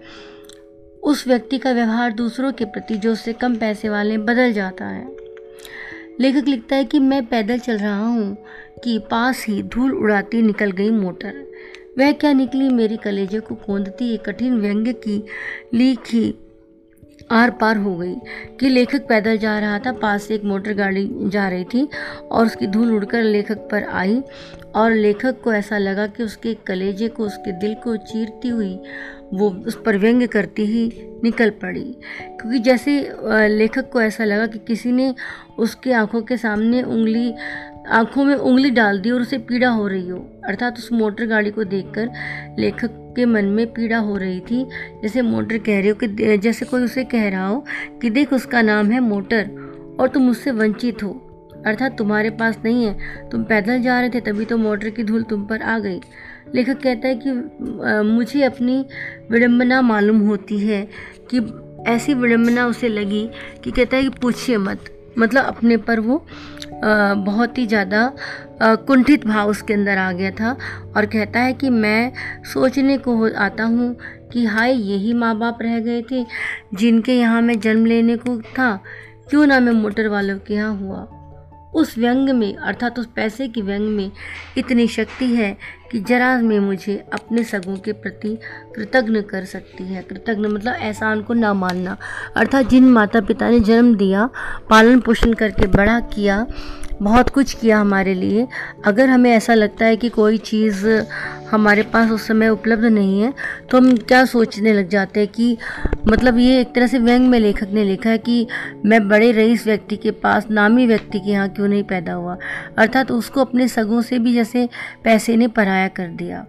उस व्यक्ति का व्यवहार दूसरों के प्रति जो उससे कम पैसे वाले बदल जाता है। लेखक लिखता है कि मैं पैदल चल रहा हूँ कि पास ही धूल उड़ाती निकल गई मोटर। वह क्या निकली मेरी कलेजे को कोंदती एक कठिन व्यंग्य की लीखी आर पार हो गई कि लेखक पैदल जा रहा था, पास से एक मोटर गाड़ी जा रही थी और उसकी धूल उड़कर लेखक पर आई और लेखक को ऐसा लगा कि उसके कलेजे को, उसके दिल को चीरती हुई वो उस पर व्यंग्य करती ही निकल पड़ी। क्योंकि जैसे लेखक को ऐसा लगा कि किसी ने उसकी आँखों के सामने उंगली, आँखों में उंगली डाल दी और उसे पीड़ा हो रही हो। अर्थात उस मोटर गाड़ी को देखकर लेखक के मन में पीड़ा हो रही थी। जैसे मोटर कह रही हो कि जैसे कोई उसे कह रहा हो कि देख उसका नाम है मोटर और तुम उससे वंचित हो। अर्थात तुम्हारे पास नहीं है, तुम पैदल जा रहे थे तभी तो मोटर की धूल तुम पर आ गई। लेखक कहता है कि मुझे अपनी विडम्बना मालूम होती है कि ऐसी विडम्बना उसे लगी कि कहता है कि पूछिए मत। मतलब अपने पर वो बहुत ही ज़्यादा कुंठित भाव उसके अंदर आ गया था और कहता है कि मैं सोचने को आता हूँ कि हाय, यही माँ बाप रह गए थे जिनके यहाँ मैं जन्म लेने को था। क्यों ना मैं मोटर वालों के यहाँ हुआ? उस व्यंग में, अर्थात उस पैसे की व्यंग में इतनी शक्ति है कि जरा में मुझे अपने सगों के प्रति कृतज्ञ कर सकती है। कृतज्ञ मतलब एहसान को ना मानना। अर्थात जिन माता पिता ने जन्म दिया पालन पोषण करके बड़ा किया बहुत कुछ किया हमारे लिए। अगर हमें ऐसा लगता है कि कोई चीज़ हमारे पास उस समय उपलब्ध नहीं है तो हम क्या सोचने लग जाते हैं कि मतलब ये एक तरह से व्यंग में लेखक ने लिखा है कि मैं बड़े रईस व्यक्ति के पास, नामी व्यक्ति के यहाँ क्यों नहीं पैदा हुआ? अर्थात उसको अपने सगों से भी जैसे पैसे ने पराया कर दिया।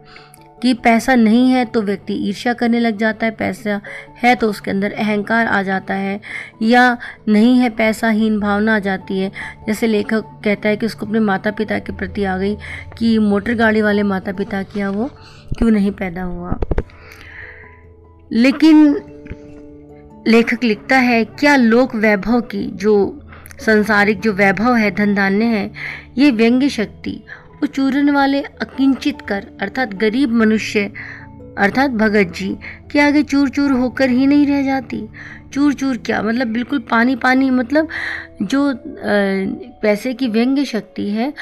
कि पैसा नहीं है तो व्यक्ति ईर्ष्या करने लग जाता है, पैसा है तो उसके अंदर अहंकार आ जाता है, या नहीं है पैसा हीन भावना आ जाती है। जैसे लेखक कहता है कि उसको अपने माता पिता के प्रति आ गई कि मोटर गाड़ी वाले माता पिता किया वो क्यों नहीं पैदा हुआ? लेकिन लेखक लिखता है, क्या लोक वैभव की जो संसारिक जो वैभव है धन धान्य है, ये व्यंग्य शक्ति उचूरन वाले अकिंचित कर, अर्थात गरीब मनुष्य, अर्थात भगत जी, के आगे चूर चूर होकर ही नहीं रह जाती। चूर चूर क्या? मतलब बिल्कुल पानी पानी मतलब जो पैसे की व्यंग्य शक्ति है,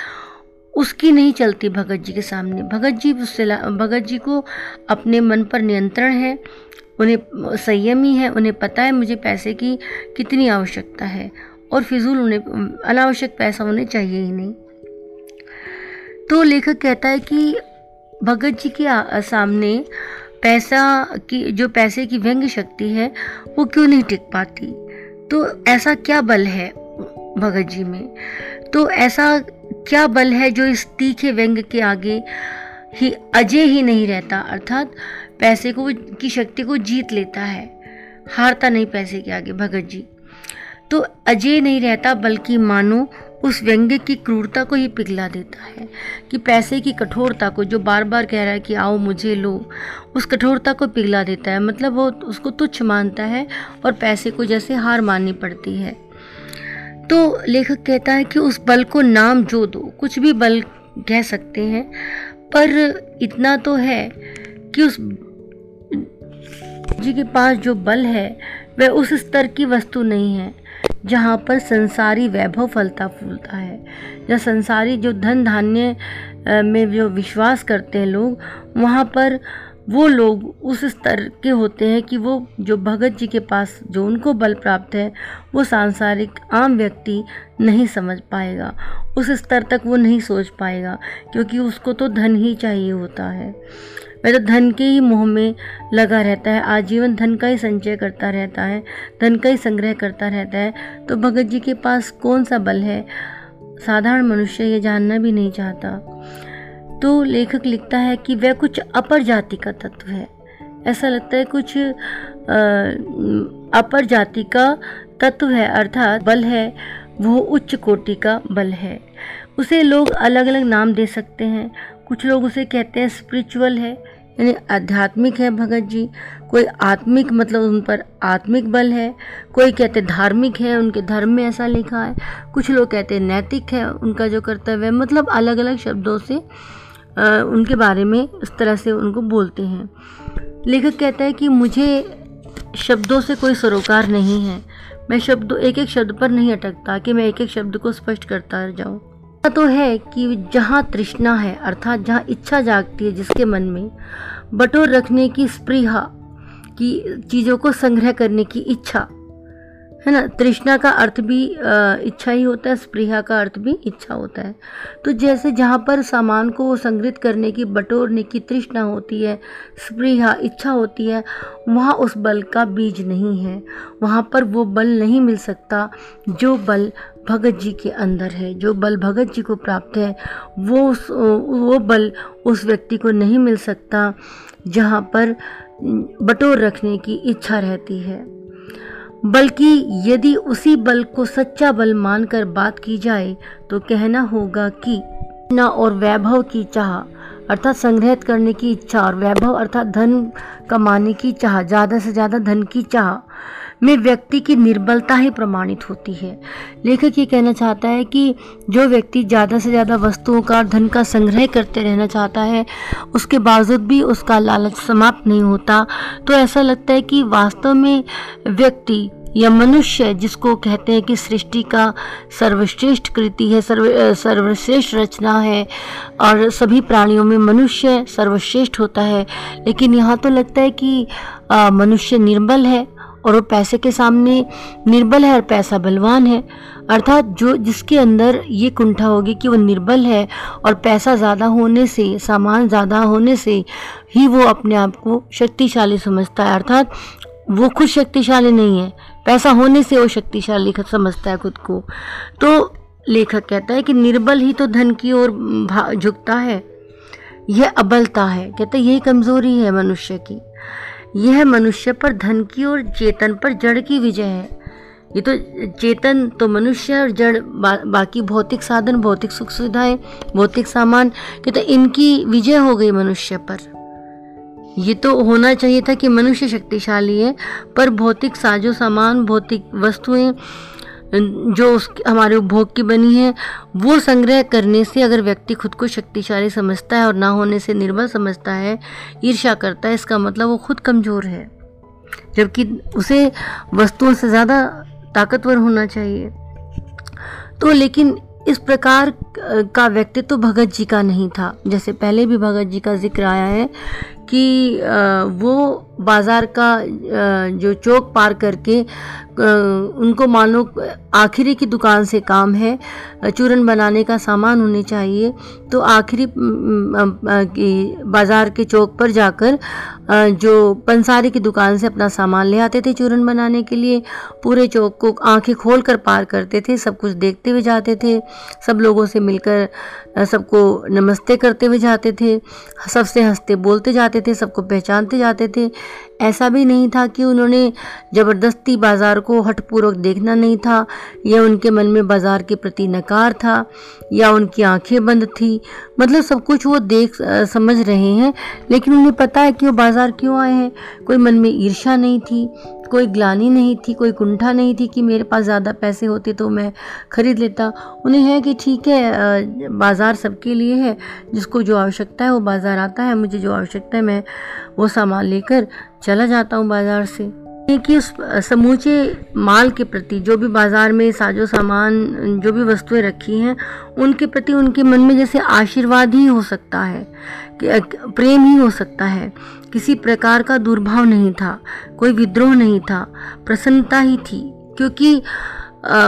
उसकी नहीं चलती भगत जी के सामने। भगत जी उससे भगत जी को अपने मन पर नियंत्रण है, उन्हें संयमी है, उन्हें पता है मुझे पैसे की कितनी आवश्यकता है, और फिजूल उन्हें, अनावश्यक पैसा उन्हें चाहिए ही नहीं। तो लेखक कहता है कि भगत जी के सामने पैसा की, जो पैसे की व्यंग्य शक्ति है, वो क्यों नहीं टिक पाती? तो ऐसा क्या बल है भगत जी में? तो ऐसा क्या बल है जो इस तीखे व्यंग्य के आगे ही, अजय ही नहीं रहता? अर्थात पैसे को, की शक्ति को जीत लेता है, हारता नहीं पैसे के आगे भगत जी। तो अजय नहीं रहता, बल्कि मानो उस व्यंग्य की क्रूरता को ही पिघला देता है कि पैसे की कठोरता को जो बार बार कह रहा है कि आओ मुझे लो, उस कठोरता को पिघला देता है। मतलब वो उसको तुच्छ मानता है और पैसे को जैसे हार माननी पड़ती है। तो लेखक कहता है कि उस बल को नाम जो दो, कुछ भी बल कह सकते हैं, पर इतना तो है कि उस जी के पास जो बल है, वह उस स्तर की वस्तु नहीं है। जहाँ पर संसारी वैभव फलता फूलता है। या संसारी जो धन धान्य में जो विश्वास करते हैं लोग, वहाँ पर वो लोग उस स्तर के होते हैं कि वो जो भगत जी के पास जो उनको बल प्राप्त है, वो सांसारिक आम व्यक्ति नहीं समझ पाएगा। उस स्तर तक वो नहीं सोच पाएगा, क्योंकि उसको तो धन ही चाहिए होता है। वह तो धन के ही मोह में लगा रहता है। आजीवन धन का ही संचय करता रहता है, धन का ही संग्रह करता रहता है। तो भगत जी के पास कौन सा बल है? साधारण मनुष्य ये जानना भी नहीं चाहता। तो लेखक लिखता है कि वह कुछ अपर जाति का तत्व है। ऐसा लगता है कुछ अपर जाति का तत्व है, अर्थात बल है, वो उच्च कोटि का बल है। उसे लोग अलग अलग नाम दे सकते हैं। कुछ लोग उसे कहते हैं स्पिरिचुअल है यानी आध्यात्मिक है भगत जी। कोई आत्मिक मतलब उन पर आत्मिक बल है। कोई कहते धार्मिक है उनके धर्म में ऐसा लिखा है। कुछ लोग कहते नैतिक है उनका जो कर्तव्य है मतलब अलग अलग शब्दों से आ, उनके बारे में इस तरह से उनको बोलते हैं। लेखक कहता है कि मुझे शब्दों से कोई सरोकार नहीं है। मैं शब्दों एक एक शब्द पर नहीं अटकता कि मैं एक एक शब्द को स्पष्ट करता जाऊँ। तो है कि जहाँ तृष्णा है, अर्थात जहाँ इच्छा जागती है जिसके मन में, बटोर रखने की स्प्रीहा की चीज़ों को संग्रह करने की इच्छा। है ना? तृष्णा का अर्थ भी इच्छा ही होता है स्प्रिया का अर्थ भी इच्छा होता है। तो जैसे जहाँ पर सामान को संग्रहित करने की बटोरने की तृष्णा होती है स्प्रिया इच्छा होती है, वहाँ उस बल का बीज नहीं है। वहाँ पर वो बल नहीं मिल सकता, जो बल भगत जी के अंदर है, जो बल भगत जी को प्राप्त है, वो उस, वो बल उस व्यक्ति को नहीं मिल सकता, जहाँ पर बटोर रखने की इच्छा रहती है। बल्कि यदि उसी बल को सच्चा बल मानकर बात की जाए तो कहना होगा कि ना और वैभव की चाह, अर्थात संग्रहित करने की इच्छा, और वैभव अर्थात धन कमाने की चाह, ज़्यादा से ज़्यादा धन की चाह में व्यक्ति की निर्बलता ही प्रमाणित होती है। लेखक ये कहना चाहता है कि जो व्यक्ति ज़्यादा से ज़्यादा वस्तुओं का धन का संग्रह करते रहना चाहता है, उसके बावजूद भी उसका लालच समाप्त नहीं होता तो ऐसा लगता है कि वास्तव में व्यक्ति या मनुष्य जिसको कहते हैं कि सृष्टि का सर्वश्रेष्ठ कृति है, सर्व सर्वश्रेष्ठ रचना है और सभी प्राणियों में मनुष्य सर्वश्रेष्ठ होता है, लेकिन यहाँ तो लगता है कि मनुष्य निर्बल है और वो पैसे के सामने निर्बल है और पैसा बलवान है। अर्थात जो, जिसके अंदर ये कुंठा होगी कि वो निर्बल है और पैसा ज़्यादा होने से, सामान ज़्यादा होने से ही वो अपने आप को शक्तिशाली समझता है। अर्थात वो खुद शक्तिशाली नहीं है। पैसा होने से वो शक्तिशाली समझता है खुद को। तो लेखक कहता है कि निर्बल ही तो धन की ओर झुकता है। यह अबलता है। कहते यही कमज़ोरी है मनुष्य की। यह मनुष्य पर धन की और चेतन पर जड़ की विजय है। ये तो चेतन तो मनुष्य और जड़ बा, बाकी भौतिक साधन भौतिक सुख सुविधाएँ भौतिक सामान ये तो इनकी विजय हो गई मनुष्य पर। ये तो होना चाहिए था कि मनुष्य शक्तिशाली है पर भौतिक साजो सामान भौतिक वस्तुएँ जो उस हमारे उपभोग की बनी है, वो संग्रह करने से अगर व्यक्ति खुद को शक्तिशाली समझता है और ना होने से निर्बल समझता है, ईर्ष्या करता है, इसका मतलब वो खुद कमज़ोर है। जबकि उसे वस्तुओं से ज़्यादा ताकतवर होना चाहिए। तो लेकिन इस प्रकार का व्यक्तित्व तो भगत जी का नहीं था। जैसे पहले भी भगत जी का ज़िक्र आया है कि वो बाज़ार का जो चौक पार करके उनको मानो आखिरी की दुकान से काम है, चूरन बनाने का सामान होने चाहिए तो आखिरी बाज़ार के चौक पर जाकर जो पंसारी की दुकान से अपना सामान ले आते थे चूरन बनाने के लिए, पूरे चौक को आँखें खोल कर पार करते थे, सब कुछ देखते हुए जाते थे, सब लोगों से मिलकर सबको नमस्ते करते हुए जाते थे, सबसे हँसते बोलते जाते थे, सबको पहचानते जाते थे। ऐसा भी नहीं था कि उन्होंने ज़बरदस्ती बाज़ार को हठपूर्वक देखना नहीं था, या उनके मन में बाज़ार के प्रति नकार था, या उनकी आँखें बंद थी। मतलब सब कुछ वो देख समझ रहे हैं, लेकिन उन्हें पता है कि वो बाज़ार क्यों आए हैं। कोई मन में ईर्षा नहीं थी, कोई ग्लानी नहीं थी, कोई कुंठा नहीं थी कि मेरे पास ज़्यादा पैसे होते तो मैं ख़रीद लेता। उन्हें है कि ठीक है बाज़ार सबके लिए है, जिसको जो आवश्यकता है वो बाज़ार आता है, मुझे जो आवश्यकता है मैं वो सामान लेकर चला जाता हूँ बाज़ार से। कि उस समूचे माल के प्रति जो भी बाज़ार में साजो सामान, जो भी वस्तुएँ रखी हैं, उनके प्रति उनके मन में जैसे आशीर्वाद ही हो सकता है प्रेम ही हो सकता है। किसी प्रकार का दुर्भाव नहीं था, कोई विद्रोह नहीं था, प्रसन्नता ही थी, क्योंकि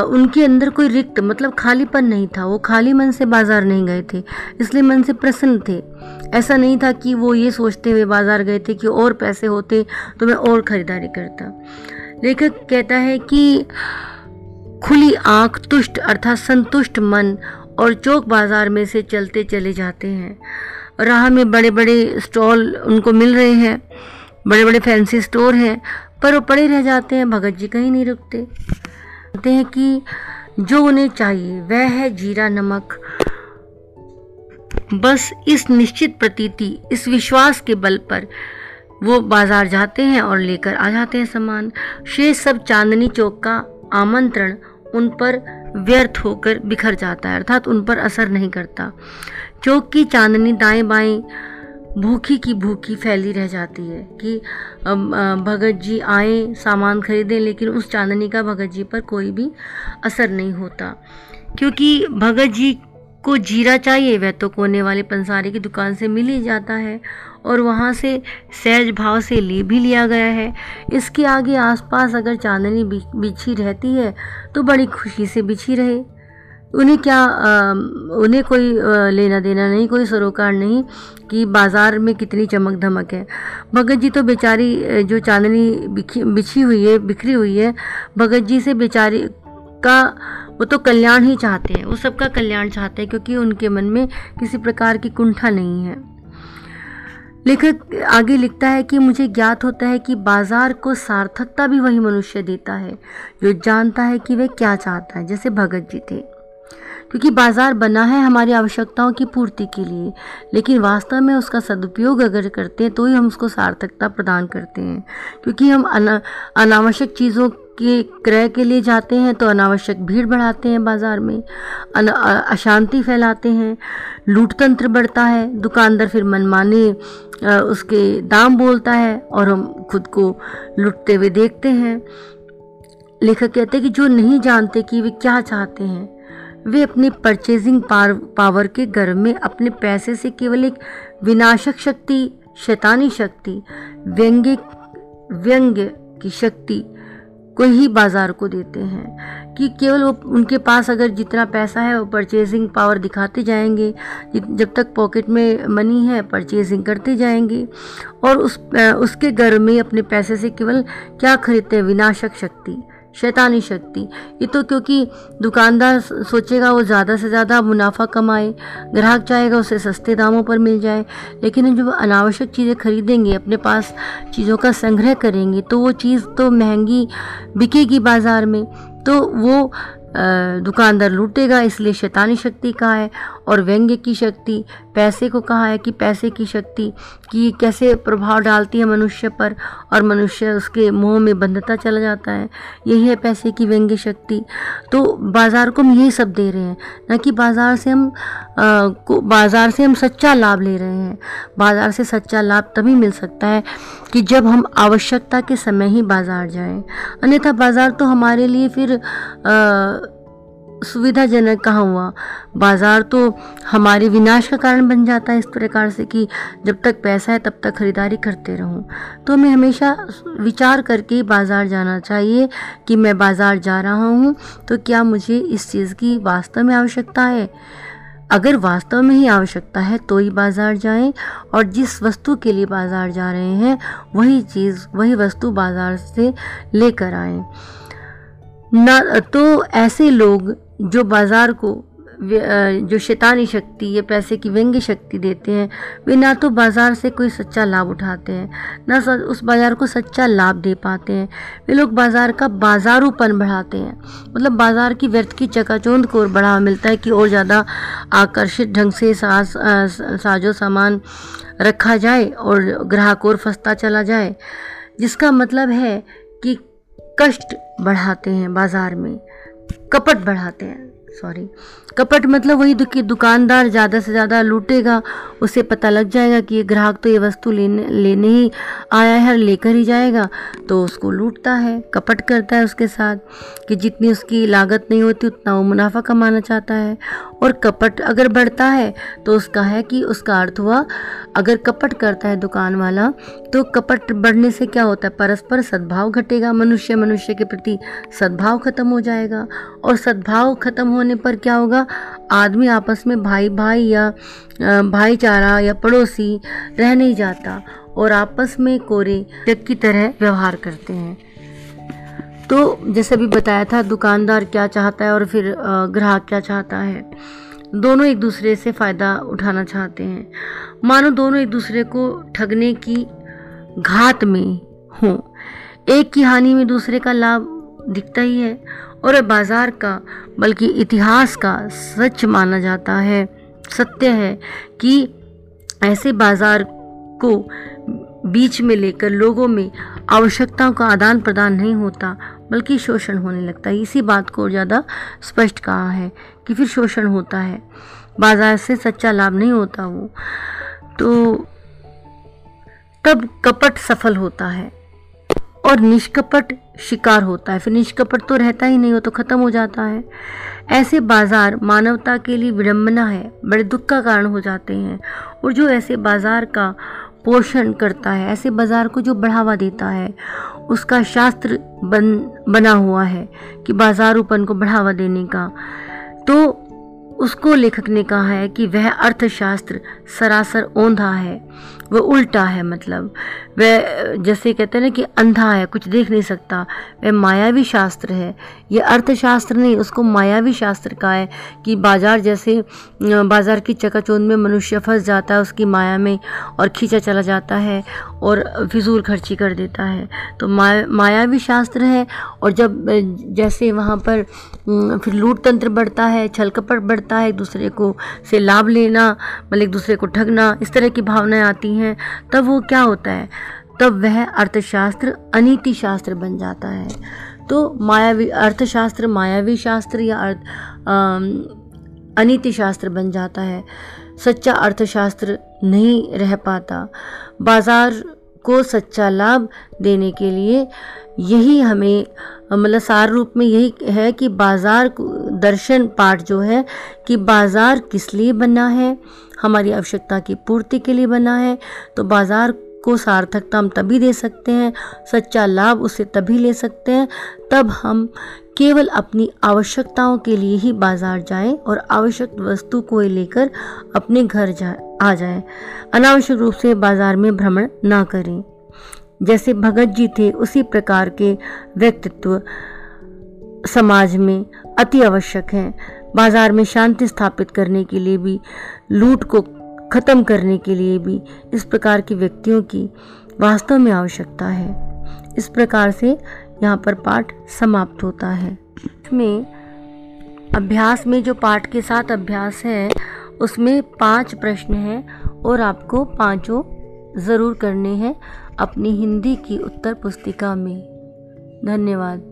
उनके अंदर कोई रिक्त मतलब खालीपन नहीं था। वो खाली मन से बाज़ार नहीं गए थे, इसलिए मन से प्रसन्न थे। ऐसा नहीं था कि वो ये सोचते हुए बाज़ार गए थे कि और पैसे होते तो मैं और ख़रीदारी करता। लेखक कहता है कि खुली आँख, तुष्ट अर्थात संतुष्ट मन और चौक बाज़ार में से चलते चले जाते हैं। राह में बड़े बड़े स्टॉल उनको मिल रहे हैं बड़े बड़े फैंसी स्टोर हैं, पर वो पड़े रह जाते हैं, भगत जी कहीं नहीं रुकते। कहते हैं कि जो उन्हें चाहिए, वह है जीरा नमक। बस इस निश्चित प्रतीति, इस विश्वास के बल पर वो बाज़ार जाते हैं और लेकर आ जाते हैं सामान। शेष सब चांदनी चौक का आमंत्रण उन पर व्यर्थ होकर बिखर जाता है, अर्थात उन पर असर नहीं करता। चौक की चांदनी दाएँ बाएँ भूखी की भूखी फैली रह जाती है कि भगत जी आए सामान खरीदें, लेकिन उस चांदनी का भगत जी पर कोई भी असर नहीं होता। क्योंकि भगत जी को जीरा चाहिए वह तो कोने वाले पंसारी की दुकान से मिल ही जाता है और वहाँ से सहज भाव से ले भी लिया गया है। इसके आगे आसपास अगर चांदनी बिछी रहती है तो बड़ी खुशी से बिछी रहे। उन्हें क्या आ, उन्हें कोई आ, लेना देना नहीं कोई सरोकार नहीं कि बाज़ार में कितनी चमक धमक है। भगत जी तो बेचारी जो चांदनी बिछी हुई है बिखरी हुई है भगत जी से बेचारी का वो तो कल्याण ही चाहते हैं, वो सबका कल्याण चाहते हैं क्योंकि उनके मन में किसी प्रकार की कुंठा नहीं है। लेखक आगे लिखता है कि मुझे ज्ञात होता है कि बाज़ार को सार्थकता भी वही मनुष्य देता है, जो जानता है कि वह क्या चाहता है, जैसे भगत जी थे। क्योंकि बाज़ार बना है हमारी आवश्यकताओं की पूर्ति के लिए, लेकिन वास्तव में उसका सदुपयोग अगर करते हैं तो ही हम उसको सार्थकता प्रदान करते हैं। क्योंकि हम अना, अनावश्यक चीज़ों के क्रय के लिए जाते हैं तो अनावश्यक भीड़ बढ़ाते हैं बाज़ार में अशांति फैलाते हैं, लूटतंत्र बढ़ता है, दुकानदार फिर मनमाने उसके दाम बोलता है और हम खुद को लुटते हुए देखते हैं। लेखक कहते हैं कि जो नहीं जानते कि वे क्या चाहते हैं, वे अपनी परचेजिंग पावर के गर्व में अपने पैसे से केवल एक विनाशक शक्ति, शैतानी शक्ति, व्यंग्य व्यंग्य की शक्ति को ही बाज़ार को देते हैं कि केवल वो उनके पास अगर जितना पैसा है वो परचेजिंग पावर दिखाते जाएँगे जब तक पॉकेट में मनी है परचेजिंग करते जाएँगे और उस उसके घर में अपने पैसे से केवल क्या खरीदते हैं? विनाशक शक्ति। शैतानी शक्ति। ये तो क्योंकि दुकानदार सोचेगा वो ज़्यादा से ज़्यादा मुनाफा कमाए, ग्राहक चाहेगा उसे सस्ते दामों पर मिल जाए, लेकिन जब अनावश्यक चीज़ें खरीदेंगे, अपने पास चीज़ों का संग्रह करेंगे तो वो चीज़ तो महँगी बिकेगी बाज़ार में तो वो दुकानदार लूटेगा, इसलिए शैतानी शक्ति कहा है? और व्यंग्य की शक्ति, पैसे को कहा है कि पैसे की शक्ति? कि कैसे प्रभाव डालती है मनुष्य पर और मनुष्य उसके मुँह में बंधता चला जाता है? यही है पैसे की व्यंग्य शक्ति। तो बाज़ार को हम यही सब दे रहे हैं। ना कि बाज़ार से हम को बाज़ार से हम सच्चा लाभ ले रहे हैं। बाज़ार से सच्चा लाभ तभी मिल सकता है कि जब हम आवश्यकता के समय ही बाज़ार जाएँ। अन्यथा बाज़ार तो हमारे लिए फिर सुविधाजनक कहाँ हुआ? बाज़ार तो हमारे विनाश का कारण बन जाता है इस प्रकार से कि जब तक पैसा है तब तक खरीदारी करते रहूँ। तो हमें हमेशा विचार करके बाज़ार जाना चाहिए कि मैं बाज़ार जा रहा हूँ तो क्या मुझे इस चीज़ की वास्तव में आवश्यकता है? अगर वास्तव में ही आवश्यकता है तो ही बाज़ार जाएँ और जिस वस्तु के लिए बाज़ार जा रहे हैं, वही चीज़, वही वस्तु बाज़ार से लेकर आएँ। ना तो ऐसे लोग जो बाज़ार को जो शैतानी शक्ति या पैसे की व्यंग्य शक्ति देते हैं, वे ना तो बाज़ार से कोई सच्चा लाभ उठाते हैं, ना उस बाज़ार को सच्चा लाभ दे पाते हैं। वे लोग बाज़ार का बाज़ारूपन बढ़ाते हैं। मतलब बाज़ार की व्यर्थ की चकाचौंध को और बढ़ावा मिलता है कि और ज़्यादा आकर्षित ढंग से साज साजो सामान रखा जाए और ग्राहक और फंसता चला जाए। जिसका मतलब है कि कष्ट बढ़ाते हैं बाज़ार में, कपट बढ़ाते हैं। सॉरी कपट मतलब वही कि दुकानदार ज़्यादा से ज़्यादा लूटेगा, उसे पता लग जाएगा कि ये ग्राहक तो ये वस्तु लेने लेने ही आया है लेकर ही जाएगा तो उसको लूटता है, कपट करता है उसके साथ, कि जितनी उसकी लागत नहीं होती उतना वो मुनाफा कमाना चाहता है। और कपट अगर बढ़ता है तो उसका है कि उसका अर्थ हुआ, अगर कपट करता है दुकान वाला तो कपट बढ़ने से क्या होता है? परस्पर सद्भाव घटेगा, मनुष्य मनुष्य के प्रति सद्भाव खत्म हो जाएगा। और सद्भाव खत्म होने पर क्या होगा? आदमी आपस में भाई भाई या भाईचारा या पड़ोसी रह नहीं जाता और आपस में कोरे जग की तरह व्यवहार करते हैं। तो जैसे अभी बताया था, दुकानदार क्या चाहता है और फिर ग्राहक क्या चाहता है? दोनों एक दूसरे से फ़ायदा उठाना चाहते हैं। मानो दोनों एक दूसरे को ठगने की घात में हों। एक की हानि में दूसरे का लाभ दिखता ही है और बाज़ार का, बल्कि इतिहास का सच माना जाता है। सत्य है कि ऐसे बाज़ार को बीच में लेकर लोगों में आवश्यकताओं का आदान प्रदान नहीं होता, बल्कि शोषण होने लगता है। इसी बात को ज़्यादा स्पष्ट कहा है कि फिर शोषण होता है। बाज़ार से सच्चा लाभ नहीं होता वो। तो तब कपट सफल होता है और निष्कपट शिकार होता है। फिर निष्कपट तो रहता ही नहीं हो तो ख़त्म हो जाता है। ऐसे बाज़ार मानवता के लिए विडम्बना है, बड़े दुख का कारण हो जाते हैं। और जो ऐसे बाज़ार का पोषण करता है, ऐसे बाज़ार को जो बढ़ावा देता है, उसका शास्त्र बन, बना हुआ है कि बाज़ार बाज़ारूपन को बढ़ावा देने का। तो उसको लेखक ने कहा है कि वह अर्थशास्त्र सरासर ओंधा है, वह उल्टा है मतलब। वह, जैसे कहते हैं ना कि अंधा है, कुछ देख नहीं सकता। वह मायावी शास्त्र है। ये अर्थशास्त्र नहीं, उसको मायावी शास्त्र का है कि बाज़ार जैसे बाज़ार की चकाचौंध में मनुष्य फंस जाता है, उसकी माया में और खींचा चला जाता है। और फिजूल खर्ची कर देता है। तो माया मायावी शास्त्र है और जब, जैसे वहाँ पर फिर लूट तंत्र बढ़ता है छल कपट बढ़ता है, एक दूसरे को से लाभ लेना मतलब एक दूसरे को ठगना, इस तरह की भावनाएँ आती हैं, तब वो क्या होता है? तब वह अर्थशास्त्र, अनीति शास्त्र बन जाता है। तो मायावी, अर्थशास्त्र मायावी शास्त्र या अर्थ अनीति शास्त्र बन जाता है। सच्चा अर्थशास्त्र नहीं रह पाता। बाज़ार को सच्चा लाभ देने के लिए यही हमें मतलब सार रूप में यही है कि बाज़ार दर्शन पाठ जो है कि बाज़ार किस लिए बना है, हमारी आवश्यकता की पूर्ति के लिए बना है। तो बाज़ार को सार्थकता हम तभी दे सकते हैं, सच्चा लाभ उसे तभी ले सकते हैं, तब हम केवल अपनी आवश्यकताओं के लिए ही बाज़ार जाएँ और आवश्यक वस्तु को लेकर अपने घर जा, आ जाएँ। अनावश्यक रूप से बाज़ार में भ्रमण ना करें। जैसे भगत जी थे, उसी प्रकार के व्यक्तित्व समाज में अति आवश्यक हैं। बाज़ार में शांति स्थापित करने के लिए भी लूट को खत्म करने के लिए भी इस प्रकार के व्यक्तियों की वास्तव में आवश्यकता है। इस प्रकार से यहाँ पर पाठ समाप्त होता है। इसमें अभ्यास में जो पाठ के साथ अभ्यास है, उसमें पाँच प्रश्न हैं और आपको पाँचों ज़रूर करने हैं अपनी हिंदी की उत्तर पुस्तिका में। धन्यवाद।